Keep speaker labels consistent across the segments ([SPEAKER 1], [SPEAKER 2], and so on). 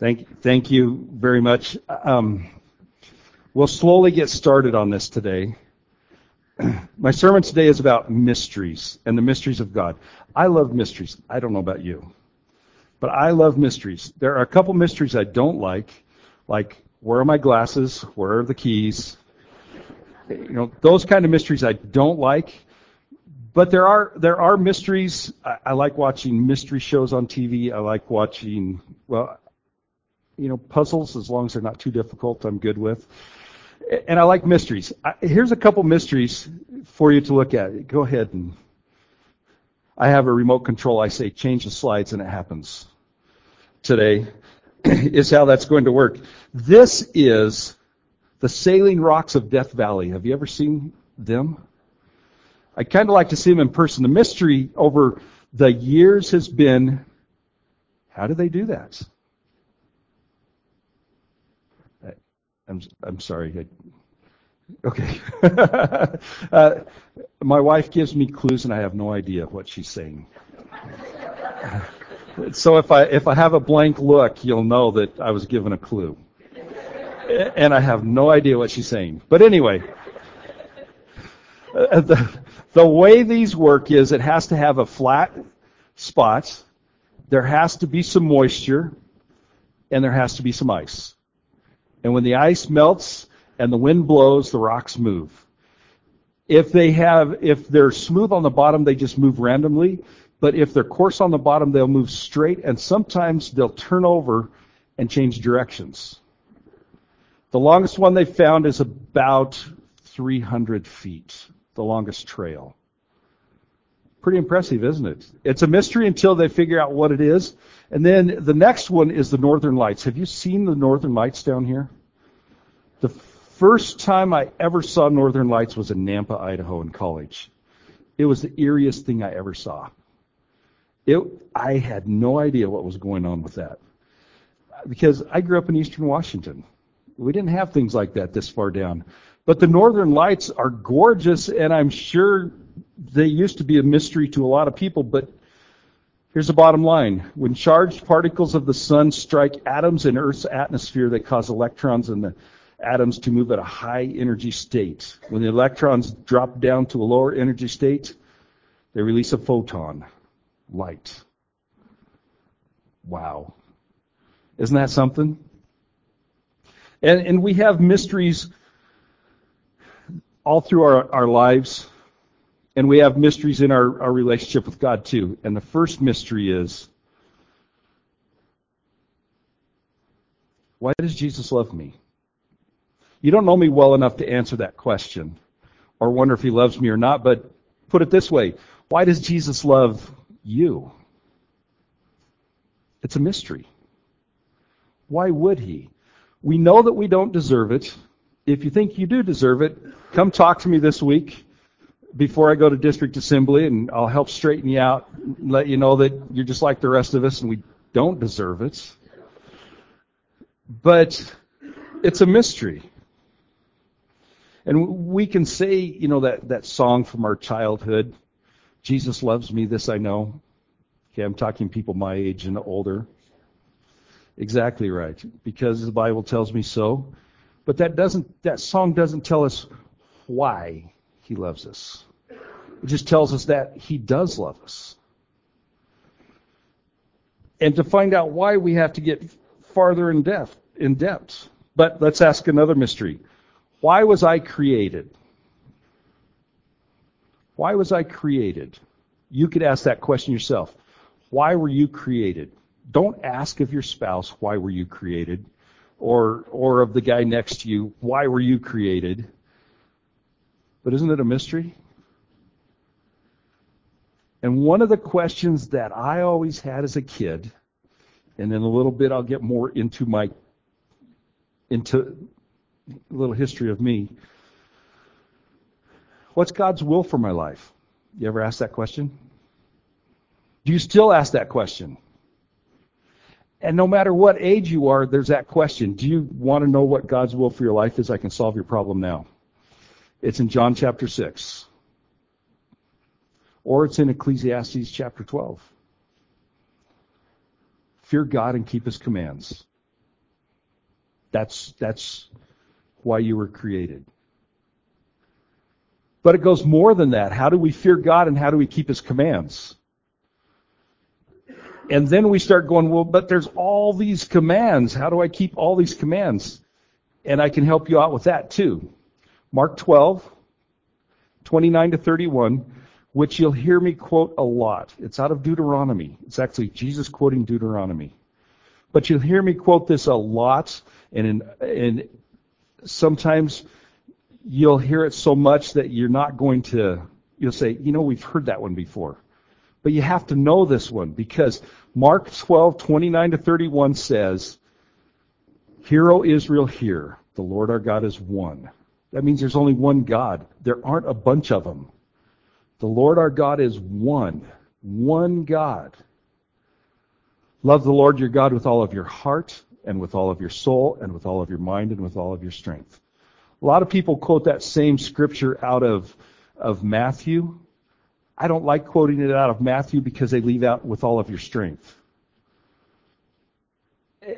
[SPEAKER 1] Thank, thank you very much. Um, we'll slowly get started on this today. My sermon today is about mysteries and the mysteries of God. I love mysteries. I don't know about you, but I love mysteries. There are a couple mysteries I don't like, like where are my glasses? Where are the keys? You know, those kind of mysteries I don't like. But there are there are mysteries. I, I like watching mystery shows on TV. I like watching well, you know, puzzles, as long as they're not too difficult, I'm good with. And I like mysteries. Here's a couple mysteries for you to look at. Go ahead and I have a remote control. I say change the slides and it happens today is how that's going to work. This is the Sailing Rocks of Death Valley. Have you ever seen them? I kind of like to see them in person. The mystery over the years has been, how do they do that? I'm I'm sorry. I, okay. uh, my wife gives me clues, and I have no idea what she's saying. so if I if I have a blank look, you'll know that I was given a clue, and I have no idea what she's saying. But anyway, uh, the the way these work is it has to have a flat spot, there has to be some moisture, and there has to be some ice. And when the ice melts and the wind blows, the rocks move. If they have, if they're smooth on the bottom, they just move randomly. But if they're coarse on the bottom, they'll move straight and sometimes they'll turn over and change directions. The longest one they found is about 300 feet, the longest trail. Pretty impressive, isn't it? It's a mystery until they figure out what it is. And then the next one is the Northern Lights. Have you seen the Northern Lights down here? The first time I ever saw Northern Lights was in Nampa, Idaho in college. It was the eeriest thing I ever saw. It, I had no idea what was going on with that. Because I grew up in eastern Washington. We didn't have things like that this far down. But the Northern Lights are gorgeous, and I'm sure they used to be a mystery to a lot of people, but here's the bottom line. When charged particles of the sun strike atoms in Earth's atmosphere, they cause electrons in the atoms to move at a high energy state. When the electrons drop down to a lower energy state, they release a photon, light. Wow. Isn't that something? And, and we have mysteries all through our, our lives. And we have mysteries in our, our relationship with God too. And the first mystery is why does Jesus love me? You don't know me well enough to answer that question or wonder if he loves me or not, but put it this way why does Jesus love you? It's a mystery. Why would he? We know that we don't deserve it. If you think you do deserve it, come talk to me this week before I go to district assembly and I'll help straighten you out and let you know that you're just like the rest of us and we don't deserve it. But it's a mystery. And we can say, you know, that, that song from our childhood, Jesus loves me, this I know. Okay, I'm talking people my age and older. Exactly right. Because the Bible tells me so. But that doesn't, that song doesn't tell us why he loves us. It just tells us that he does love us. And to find out why we have to get farther in depth, in depth. But let's ask another mystery. Why was I created? Why was I created? You could ask that question yourself. Why were you created? Don't ask of your spouse, why were you created? Or, or of the guy next to you, why were you created? But isn't it a mystery? And one of the questions that I always had as a kid, and in a little bit I'll get more into my into a little history of me. What's God's will for my life? You ever ask that question? Do you still ask that question? And no matter what age you are, there's that question. Do you want to know what God's will for your life is? I can solve your problem now. It's in John chapter 6. Or it's in Ecclesiastes chapter 12. Fear God and keep his commands. That's, that's why you were created. But it goes more than that. How do we fear God and how do we keep His commands? And then we start going, well, but there's all these commands. How do I keep all these commands? And I can help you out with that too. Mark 12, 29 to 31, which you'll hear me quote a lot. It's out of Deuteronomy. It's actually Jesus quoting Deuteronomy. But you'll hear me quote this a lot, and in, and sometimes you'll hear it so much that you're not going to, you'll say, you know, we've heard that one before. But you have to know this one because Mark 12, 29 to 31 says, Hear, O Israel, hear. The Lord our God is one. That means there's only one God. There aren't a bunch of them. The Lord our God is one. One God. Love the Lord your God with all of your heart and with all of your soul and with all of your mind and with all of your strength. A lot of people quote that same scripture out of, of Matthew. I don't like quoting it out of Matthew because they leave out with all of your strength.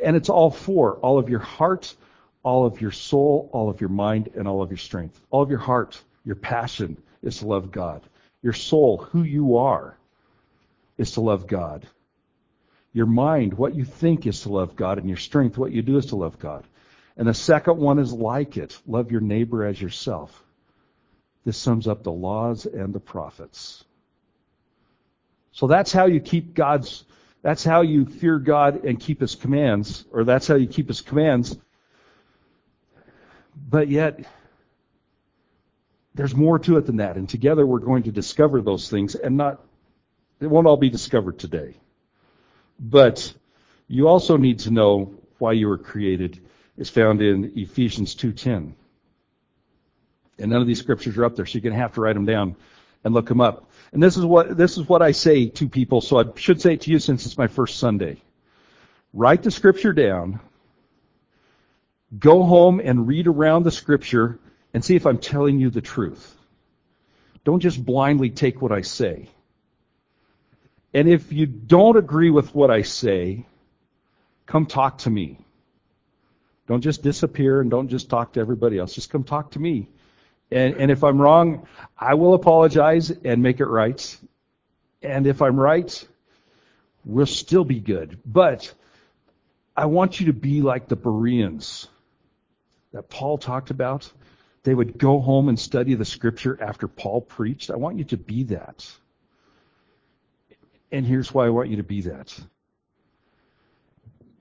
[SPEAKER 1] And it's all four. All of your heart, all of your soul, all of your mind, and all of your strength. All of your heart, your passion is to love God. Your soul, who you are, is to love God. Your mind, what you think is to love God, and your strength, what you do is to love God. And the second one is like it love your neighbor as yourself. This sums up the laws and the prophets. So that's how you keep God's, that's how you fear God and keep His commands, or that's how you keep His commands. But yet, there's more to it than that. And together we're going to discover those things and not, it won't all be discovered today. But you also need to know why you were created is found in Ephesians 2:10. And none of these scriptures are up there, so you're going to have to write them down and look them up. And this is what this is what I say to people, so I should say it to you since it's my first Sunday. Write the scripture down. Go home and read around the scripture and see if I'm telling you the truth. Don't just blindly take what I say. And if you don't agree with what I say, come talk to me. Don't just disappear and don't just talk to everybody else. Just come talk to me. And, and if I'm wrong, I will apologize and make it right. And if I'm right, we'll still be good. But I want you to be like the Bereans that Paul talked about. They would go home and study the scripture after Paul preached. I want you to be that. And here's why I want you to be that.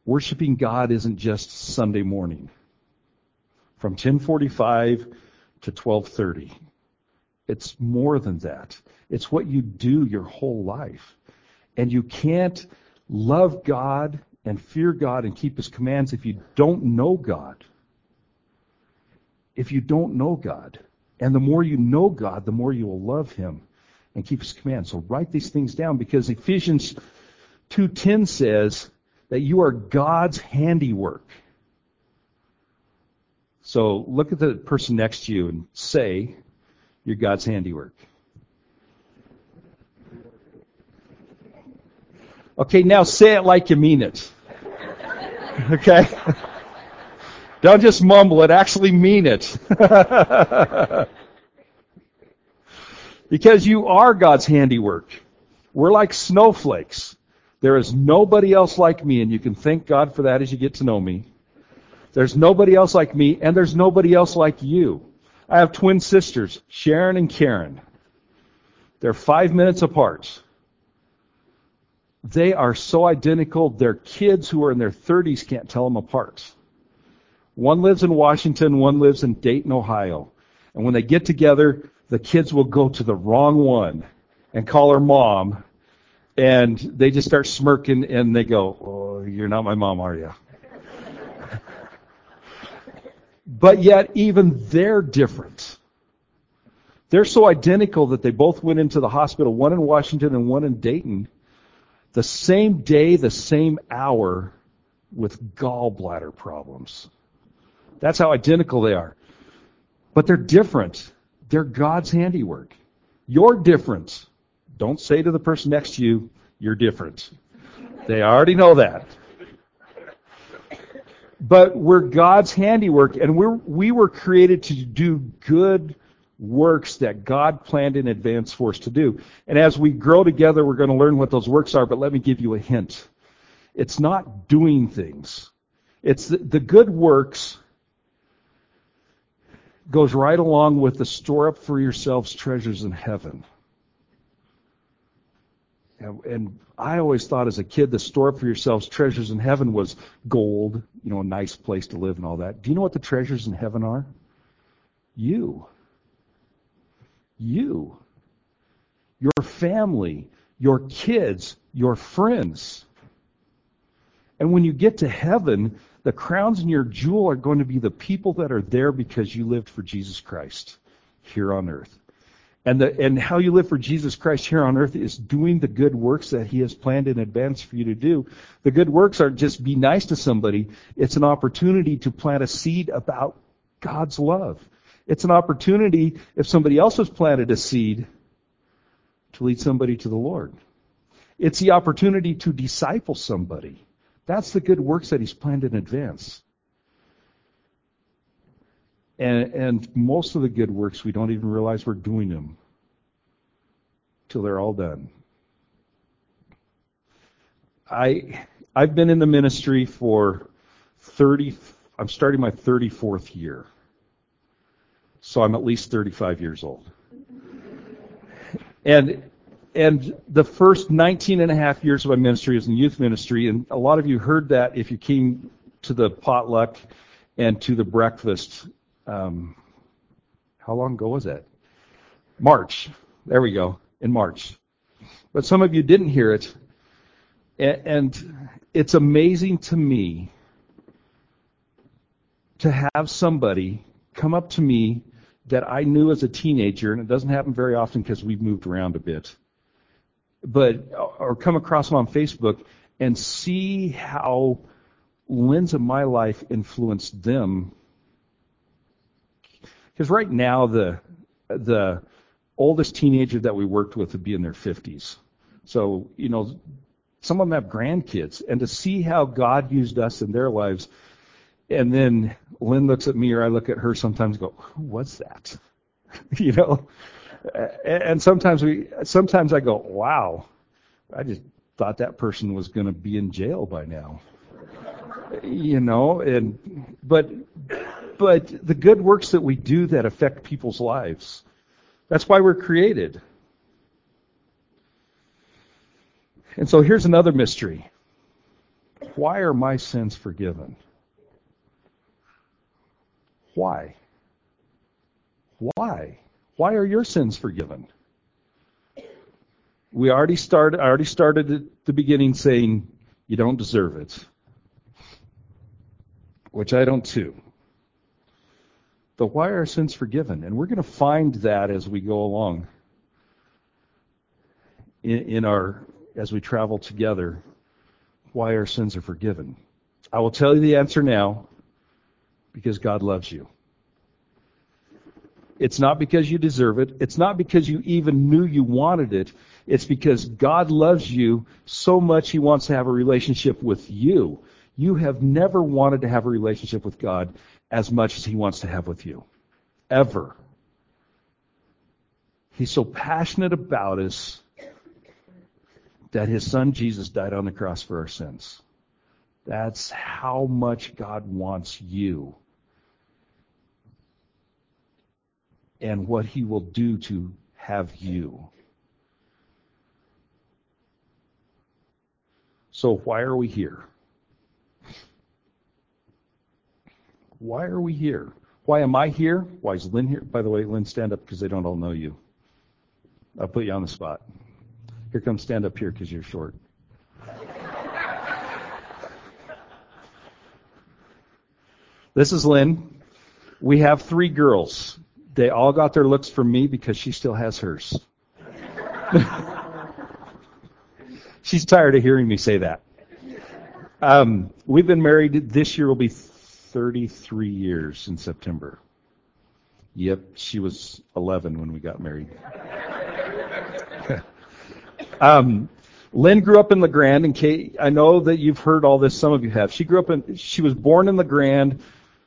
[SPEAKER 1] Worshiping God isn't just Sunday morning. From 1045 to 1230. It's more than that. It's what you do your whole life. And you can't love God and fear God and keep His commands if you don't know God. If you don't know God. And the more you know God, the more you will love Him and keep his commands. So write these things down because Ephesians 2:10 says that you are God's handiwork. So look at the person next to you and say, you're God's handiwork. Okay, now say it like you mean it. Okay? Don't just mumble it, actually mean it. Because you are God's handiwork. We're like snowflakes. There is nobody else like me, and you can thank God for that as you get to know me. There's nobody else like me, and there's nobody else like you. I have twin sisters, Sharon and Karen. They're five minutes apart. They are so identical, their kids who are in their 30s can't tell them apart. One lives in Washington, one lives in Dayton, Ohio. And when they get together, the kids will go to the wrong one and call her mom, and they just start smirking and they go, "Oh, you're not my mom, are you?" but yet, even they're different. They're so identical that they both went into the hospital, one in Washington and one in Dayton, the same day, the same hour, with gallbladder problems. That's how identical they are. But they're different. They're God's handiwork. You're different. Don't say to the person next to you, you're different. They already know that. But we're God's handiwork, and we're, we were created to do good works that God planned in advance for us to do. And as we grow together, we're going to learn what those works are, but let me give you a hint. It's not doing things. It's the, the good works goes right along with the store up for yourselves treasures in heaven. And, and I always thought as a kid, the store up for yourselves treasures in heaven was gold, you know, a nice place to live and all that. Do you know what the treasures in heaven are? You. You. Your family, your kids, your friends. And when you get to heaven, the crowns in your jewel are going to be the people that are there because you lived for Jesus Christ here on earth. And the, and how you live for Jesus Christ here on earth is doing the good works that He has planned in advance for you to do. The good works aren't just be nice to somebody. It's an opportunity to plant a seed about God's love. It's an opportunity, if somebody else has planted a seed, to lead somebody to the Lord. It's the opportunity to disciple somebody. That's the good works that He's planned in advance. And, and most of the good works, we don't even realize we're doing them till they're all done. I, I've been in the ministry for 30, I'm starting my 34th year. So I'm at least 35 years old. And, and the first 19 and a half years of my ministry is in youth ministry, and a lot of you heard that if you came to the potluck and to the breakfast um, how long ago was that? March. There we go. In March. But some of you didn't hear it. And it's amazing to me to have somebody come up to me that I knew as a teenager, and it doesn't happen very often because we've moved around a bit, but or come across them on Facebook and see how lens of my life influenced them because right now the the oldest teenager that we worked with would be in their 50s. So you know, some of them have grandkids, and to see how God used us in their lives, and then Lynn looks at me or I look at her sometimes and go, who was that? you know, and sometimes we sometimes I go, wow, I just thought that person was going to be in jail by now. you know, and but but the good works that we do that affect people's lives. That's why we're created. And so here's another mystery. Why are my sins forgiven? Why? Why? Why are your sins forgiven? We already started I already started at the beginning saying you don't deserve it. Which I don't too. But why are sins forgiven? And we're going to find that as we go along in, in our as we travel together. Why our sins are forgiven. I will tell you the answer now because God loves you. It's not because you deserve it. It's not because you even knew you wanted it. It's because God loves you so much He wants to have a relationship with you. You have never wanted to have a relationship with God as much as he wants to have with you. Ever. He's so passionate about us that his son Jesus died on the cross for our sins. That's how much God wants you. And what he will do to have you. So why are we here? Why are we here? Why am I here? Why is Lynn here? By the way, Lynn, stand up because they don't all know you. I'll put you on the spot. Here comes stand up here because you're short. this is Lynn. We have three girls. They all got their looks from me because she still has hers. She's tired of hearing me say that. Um, we've been married. This year will be 33 years in September. Yep, she was 11 when we got married. um, Lynn grew up in La Grande, and Kate, I know that you've heard all this. Some of you have. She grew up in. She was born in La Grande,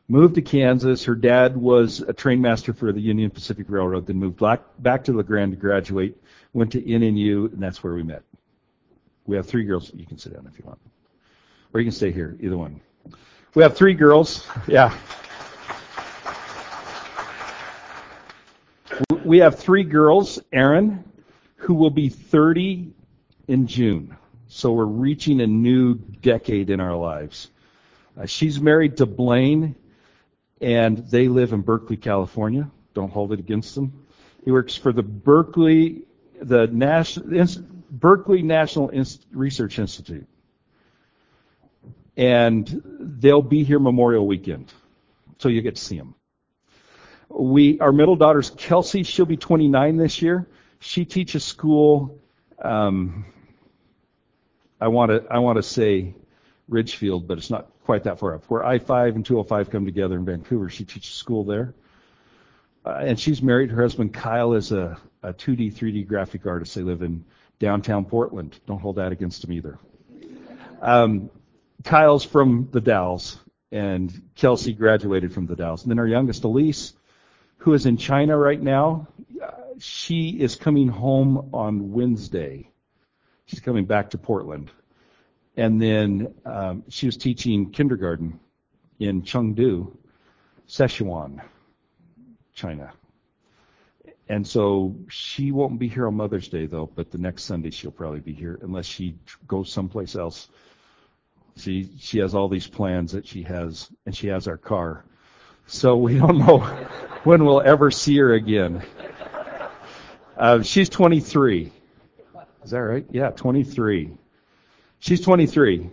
[SPEAKER 1] moved to Kansas. Her dad was a train master for the Union Pacific Railroad. Then moved back back to La Grande to graduate. Went to NNU, and that's where we met. We have three girls. You can sit down if you want, or you can stay here. Either one. We have three girls. Yeah. We have three girls. Erin, who will be 30 in June. So we're reaching a new decade in our lives. Uh, she's married to Blaine, and they live in Berkeley, California. Don't hold it against them. He works for the Berkeley, the National, Berkeley National Inst- Research Institute. And they'll be here Memorial Weekend. So you get to see them. We, our middle daughter's Kelsey. She'll be 29 this year. She teaches school. Um, I want to I want to say Ridgefield, but it's not quite that far up. Where I-5 and 205 come together in Vancouver, she teaches school there. Uh, and she's married. Her husband Kyle is a, a 2D, 3D graphic artist. They live in downtown Portland. Don't hold that against them either. Um, Kyle's from the Dalles, and Kelsey graduated from the Dalles. And then our youngest, Elise, who is in China right now, uh, she is coming home on Wednesday. She's coming back to Portland. And then um, she was teaching kindergarten in Chengdu, Sichuan, China. And so she won't be here on Mother's Day though, but the next Sunday she'll probably be here unless she goes someplace else. She she has all these plans that she has, and she has our car, so we don't know when we'll ever see her again. Uh, she's 23. Is that right? Yeah, 23. She's 23,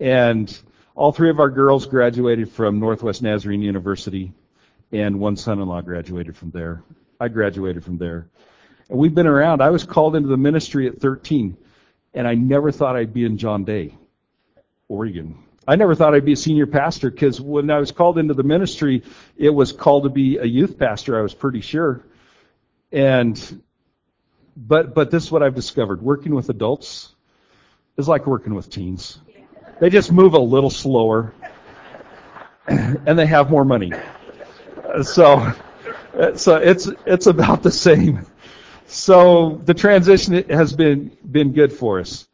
[SPEAKER 1] and all three of our girls graduated from Northwest Nazarene University, and one son-in-law graduated from there. I graduated from there. And we've been around. I was called into the ministry at 13, and I never thought I'd be in John Day, Oregon. I never thought I'd be a senior pastor because when I was called into the ministry, it was called to be a youth pastor, I was pretty sure. And but but this is what I've discovered. Working with adults is like working with teens. They just move a little slower and they have more money. So so it's it's about the same. So the transition has been been good for us.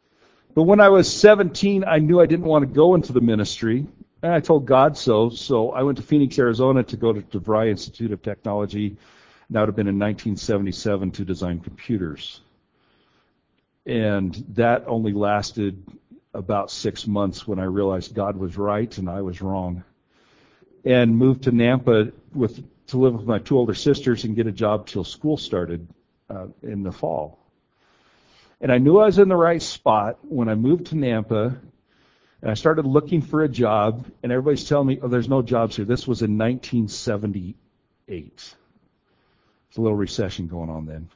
[SPEAKER 1] But when I was 17, I knew I didn't want to go into the ministry, and I told God so. So I went to Phoenix, Arizona to go to DeVry Institute of Technology. That would have been in 1977 to design computers. And that only lasted about six months when I realized God was right and I was wrong. And moved to Nampa with to live with my two older sisters and get a job till school started uh, in the fall. And I knew I was in the right spot when I moved to Nampa and I started looking for a job, and everybody's telling me, oh, there's no jobs here. This was in 1978. There's a little recession going on then.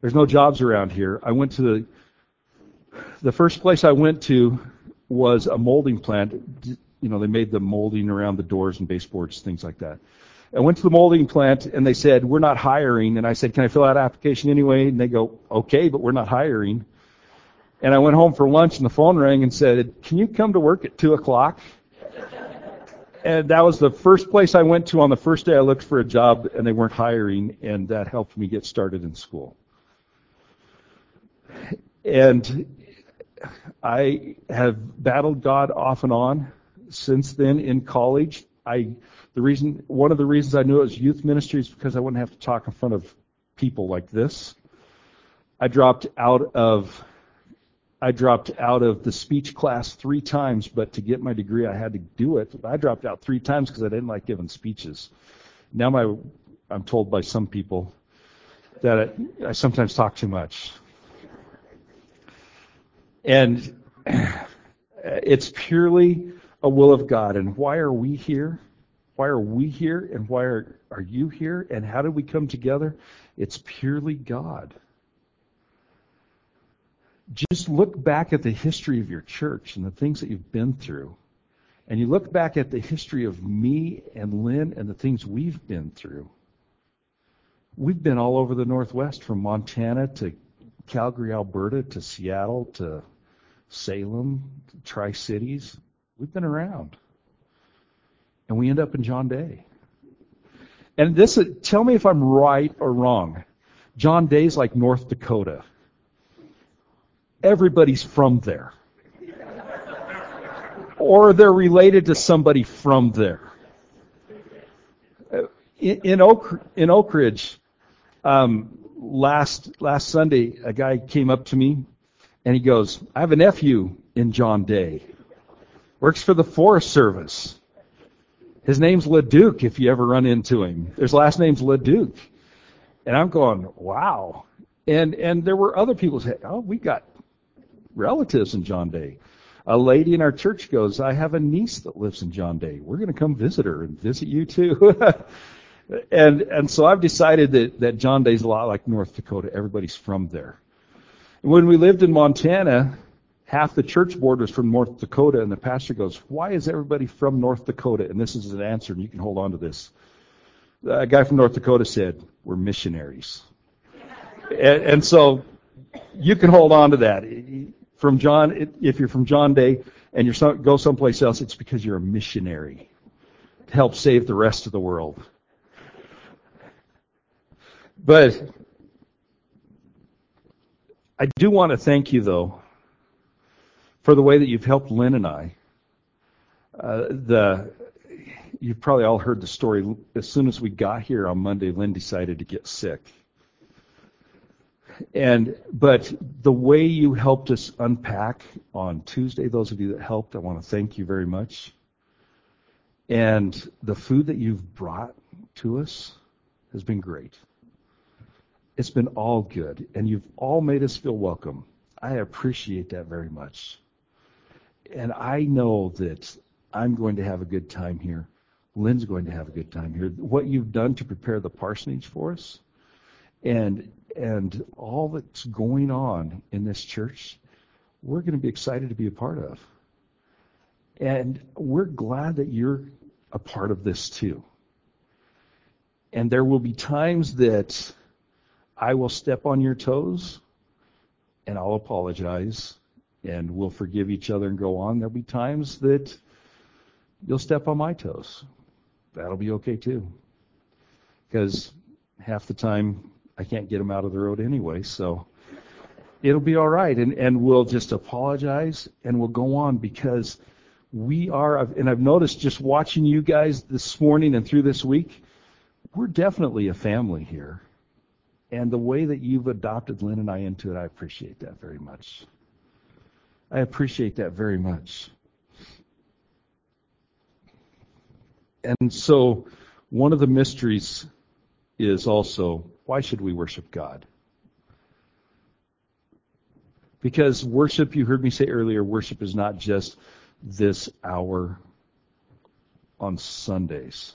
[SPEAKER 1] There's no jobs around here. I went to the, the first place I went to was a molding plant. You know, they made the molding around the doors and baseboards, things like that. I went to the molding plant and they said, we're not hiring. And I said, can I fill out an application anyway? And they go, okay, but we're not hiring. And I went home for lunch and the phone rang and said, can you come to work at two o'clock? And that was the first place I went to on the first day I looked for a job and they weren't hiring and that helped me get started in school. And I have battled God off and on since then in college. I the reason, one of the reasons I knew it was youth ministry is because I wouldn't have to talk in front of people like this. I dropped out of, I dropped out of the speech class three times, but to get my degree, I had to do it. I dropped out three times because I didn't like giving speeches. Now my, I'm told by some people that I, I sometimes talk too much. And it's purely a will of God. And why are we here? Why are we here and why are, are you here and how did we come together? It's purely God. Just look back at the history of your church and the things that you've been through. And you look back at the history of me and Lynn and the things we've been through. We've been all over the Northwest from Montana to Calgary, Alberta to Seattle to Salem, Tri Cities. We've been around. And we end up in John Day. And this, tell me if I'm right or wrong. John Day's like North Dakota. Everybody's from there. or they're related to somebody from there. In, in Oak, in Oak Ridge, um, last, last Sunday, a guy came up to me and he goes, I have a nephew in John Day. Works for the Forest Service. His name's LeDuc if you ever run into him. His last name's LeDuc. And I'm going, wow. And and there were other people say, oh, we got relatives in John Day. A lady in our church goes, I have a niece that lives in John Day. We're going to come visit her and visit you too. and and so I've decided that that John Day's a lot like North Dakota. Everybody's from there. When we lived in Montana, half the church board was from North Dakota, and the pastor goes, Why is everybody from North Dakota? And this is an answer, and you can hold on to this. A guy from North Dakota said, We're missionaries. and, and so you can hold on to that. From John, if you're from John Day and you some, go someplace else, it's because you're a missionary to help save the rest of the world. But I do want to thank you, though, for the way that you've helped Lynn and I. Uh, the you've probably all heard the story. As soon as we got here on Monday, Lynn decided to get sick. And but the way you helped us unpack on Tuesday, those of you that helped, I want to thank you very much. And the food that you've brought to us has been great. It's been all good, and you've all made us feel welcome. I appreciate that very much and I know that I'm going to have a good time here. Lynn's going to have a good time here. What you've done to prepare the parsonage for us, and and all that's going on in this church, we're going to be excited to be a part of. And we're glad that you're a part of this too. And there will be times that I will step on your toes and I'll apologize and we'll forgive each other and go on. There'll be times that you'll step on my toes. That'll be okay too. Because half the time I can't get them out of the road anyway, so it'll be all right. And, and we'll just apologize and we'll go on because we are, and I've noticed just watching you guys this morning and through this week, we're definitely a family here. And the way that you've adopted Lynn and I into it, I appreciate that very much. I appreciate that very much. And so, one of the mysteries is also why should we worship God? Because worship, you heard me say earlier, worship is not just this hour on Sundays.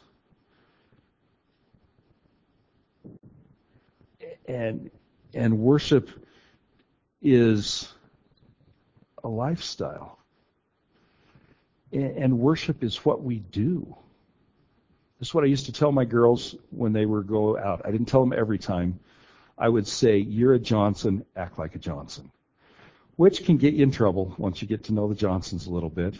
[SPEAKER 1] And and worship is a lifestyle. And worship is what we do. That's what I used to tell my girls when they were go out. I didn't tell them every time. I would say, "You're a Johnson, act like a Johnson," which can get you in trouble once you get to know the Johnsons a little bit.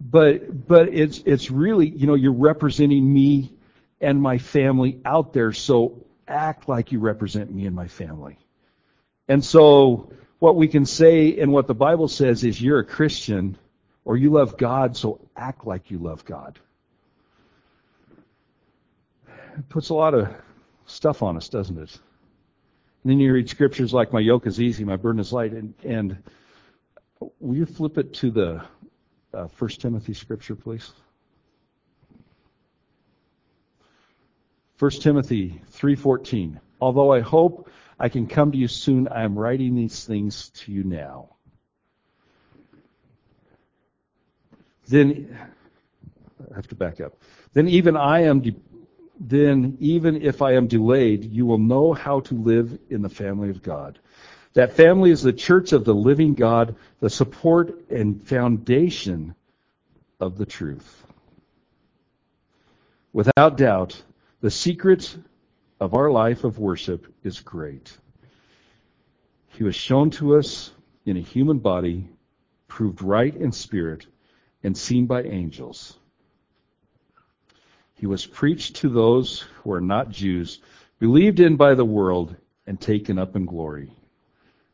[SPEAKER 1] But but it's it's really you know you're representing me and my family out there, so act like you represent me and my family. And so what we can say and what the Bible says is you're a Christian or you love God, so act like you love God. It puts a lot of stuff on us, doesn't it? And then you read scriptures like, My yoke is easy, my burden is light. And, and will you flip it to the uh, 1 Timothy scripture, please? 1 Timothy 3:14. Although I hope I can come to you soon. I am writing these things to you now. Then I have to back up. Then even I am de- then even if I am delayed, you will know how to live in the family of God. That family is the church of the living God, the support and foundation of the truth. Without doubt, the secret of our life of worship is great. He was shown to us in a human body, proved right in spirit, and seen by angels. He was preached to those who are not Jews, believed in by the world, and taken up in glory.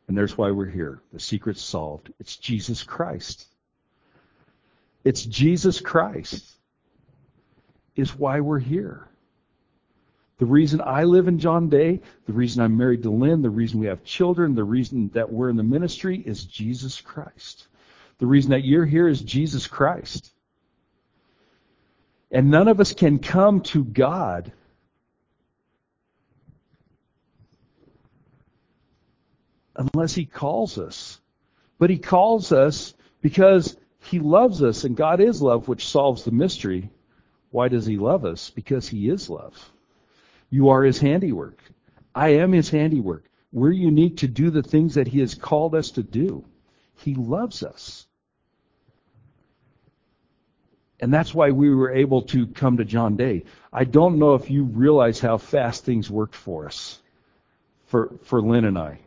[SPEAKER 1] And there's why we're here. The secret's solved. It's Jesus Christ. It's Jesus Christ is why we're here. The reason I live in John Day, the reason I'm married to Lynn, the reason we have children, the reason that we're in the ministry is Jesus Christ. The reason that you're here is Jesus Christ. And none of us can come to God unless He calls us. But He calls us because He loves us, and God is love, which solves the mystery. Why does He love us? Because He is love. You are His handiwork. I am His handiwork. We're unique to do the things that He has called us to do. He loves us. And that's why we were able to come to John Day. I don't know if you realize how fast things worked for us, for, for Lynn and I.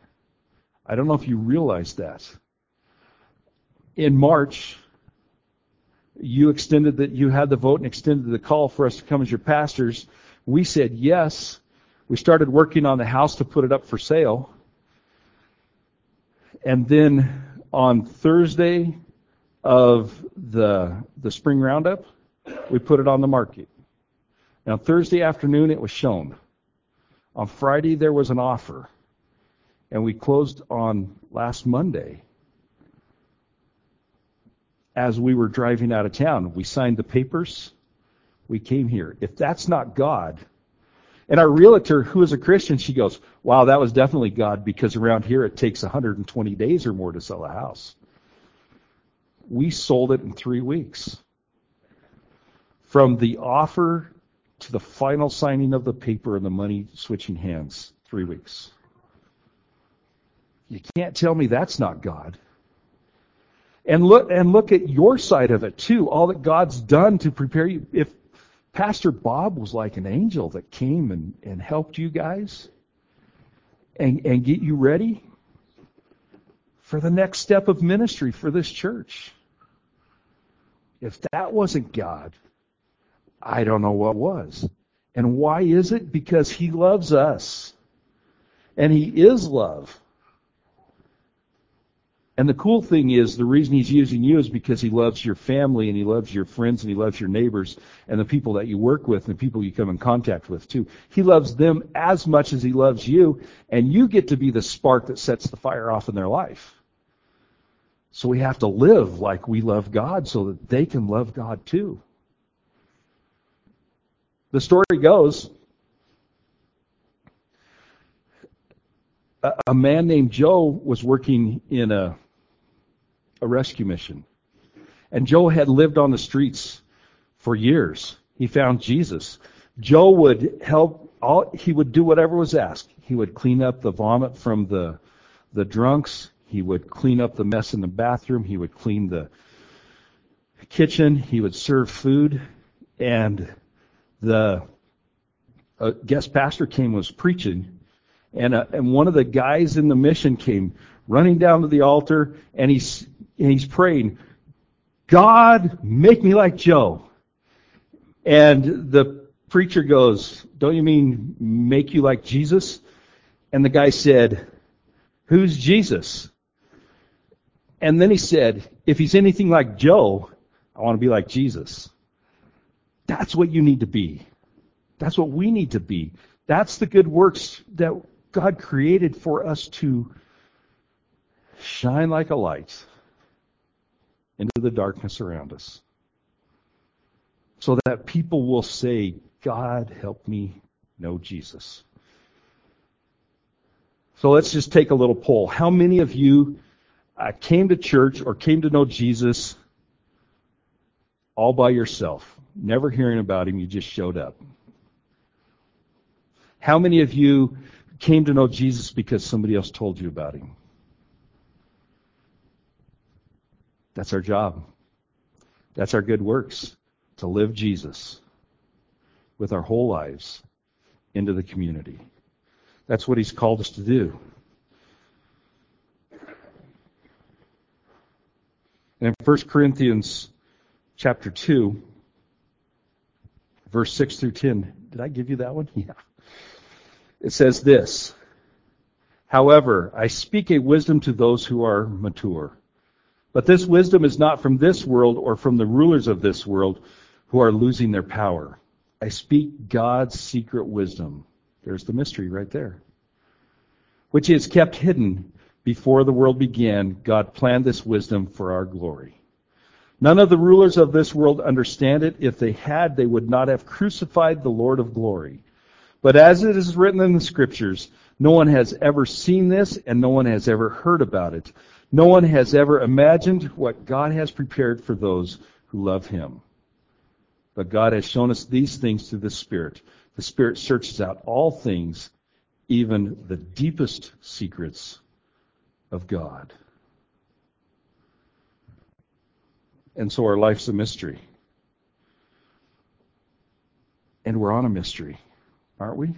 [SPEAKER 1] I don't know if you realize that. In March, you extended that you had the vote and extended the call for us to come as your pastors. We said yes. We started working on the house to put it up for sale. And then on Thursday of the the spring roundup, we put it on the market. Now Thursday afternoon it was shown. On Friday there was an offer. And we closed on last Monday as we were driving out of town. We signed the papers. We came here. If that's not God, and our realtor, who is a Christian, she goes, wow, that was definitely God because around here it takes 120 days or more to sell a house. We sold it in three weeks. From the offer to the final signing of the paper and the money switching hands, three weeks. You can't tell me that's not God. And look, and look at your side of it too. All that God's done to prepare you. If Pastor Bob was like an angel that came and, and helped you guys and, and get you ready for the next step of ministry for this church. If that wasn't God, I don't know what was. And why is it? Because He loves us. And He is love. And the cool thing is, the reason he's using you is because he loves your family and he loves your friends and he loves your neighbors and the people that you work with and the people you come in contact with too. He loves them as much as he loves you, and you get to be the spark that sets the fire off in their life. So we have to live like we love God so that they can love God too. The story goes a man named Joe was working in a a rescue mission. And Joe had lived on the streets for years. He found Jesus. Joe would help all he would do whatever was asked. He would clean up the vomit from the the drunks. He would clean up the mess in the bathroom. He would clean the kitchen. He would serve food. And the guest pastor came was preaching, and uh, and one of the guys in the mission came running down to the altar, and he's and he's praying, God, make me like Joe. And the preacher goes, Don't you mean make you like Jesus? And the guy said, Who's Jesus? And then he said, If he's anything like Joe, I want to be like Jesus. That's what you need to be. That's what we need to be. That's the good works that God created for us to shine like a light into the darkness around us. So that people will say, God, help me know Jesus. So let's just take a little poll. How many of you uh, came to church or came to know Jesus all by yourself? Never hearing about him, you just showed up. How many of you came to know Jesus because somebody else told you about him? That's our job. That's our good works to live Jesus with our whole lives into the community. That's what he's called us to do. And in 1 Corinthians chapter 2, verse 6 through 10, did I give you that one? Yeah. It says this However, I speak a wisdom to those who are mature but this wisdom is not from this world or from the rulers of this world who are losing their power. I speak God's secret wisdom. There's the mystery right there. Which is kept hidden before the world began. God planned this wisdom for our glory. None of the rulers of this world understand it. If they had, they would not have crucified the Lord of glory. But as it is written in the scriptures, no one has ever seen this and no one has ever heard about it. No one has ever imagined what God has prepared for those who love him. But God has shown us these things through the Spirit. The Spirit searches out all things, even the deepest secrets of God. And so our life's a mystery. And we're on a mystery, aren't we?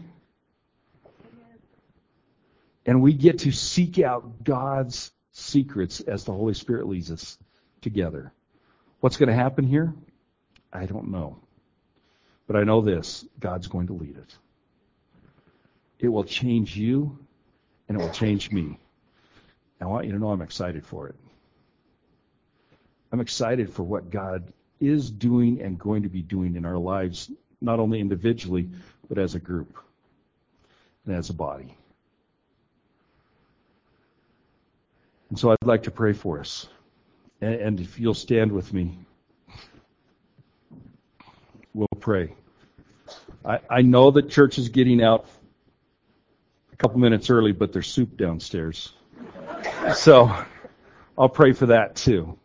[SPEAKER 1] And we get to seek out God's secrets as the Holy Spirit leads us together. What's going to happen here? I don't know. But I know this God's going to lead it. It will change you, and it will change me. I want you to know I'm excited for it. I'm excited for what God is doing and going to be doing in our lives, not only individually, but as a group and as a body. And so I'd like to pray for us. And if you'll stand with me, we'll pray. I, I know that church is getting out a couple minutes early, but there's soup downstairs. So I'll pray for that too.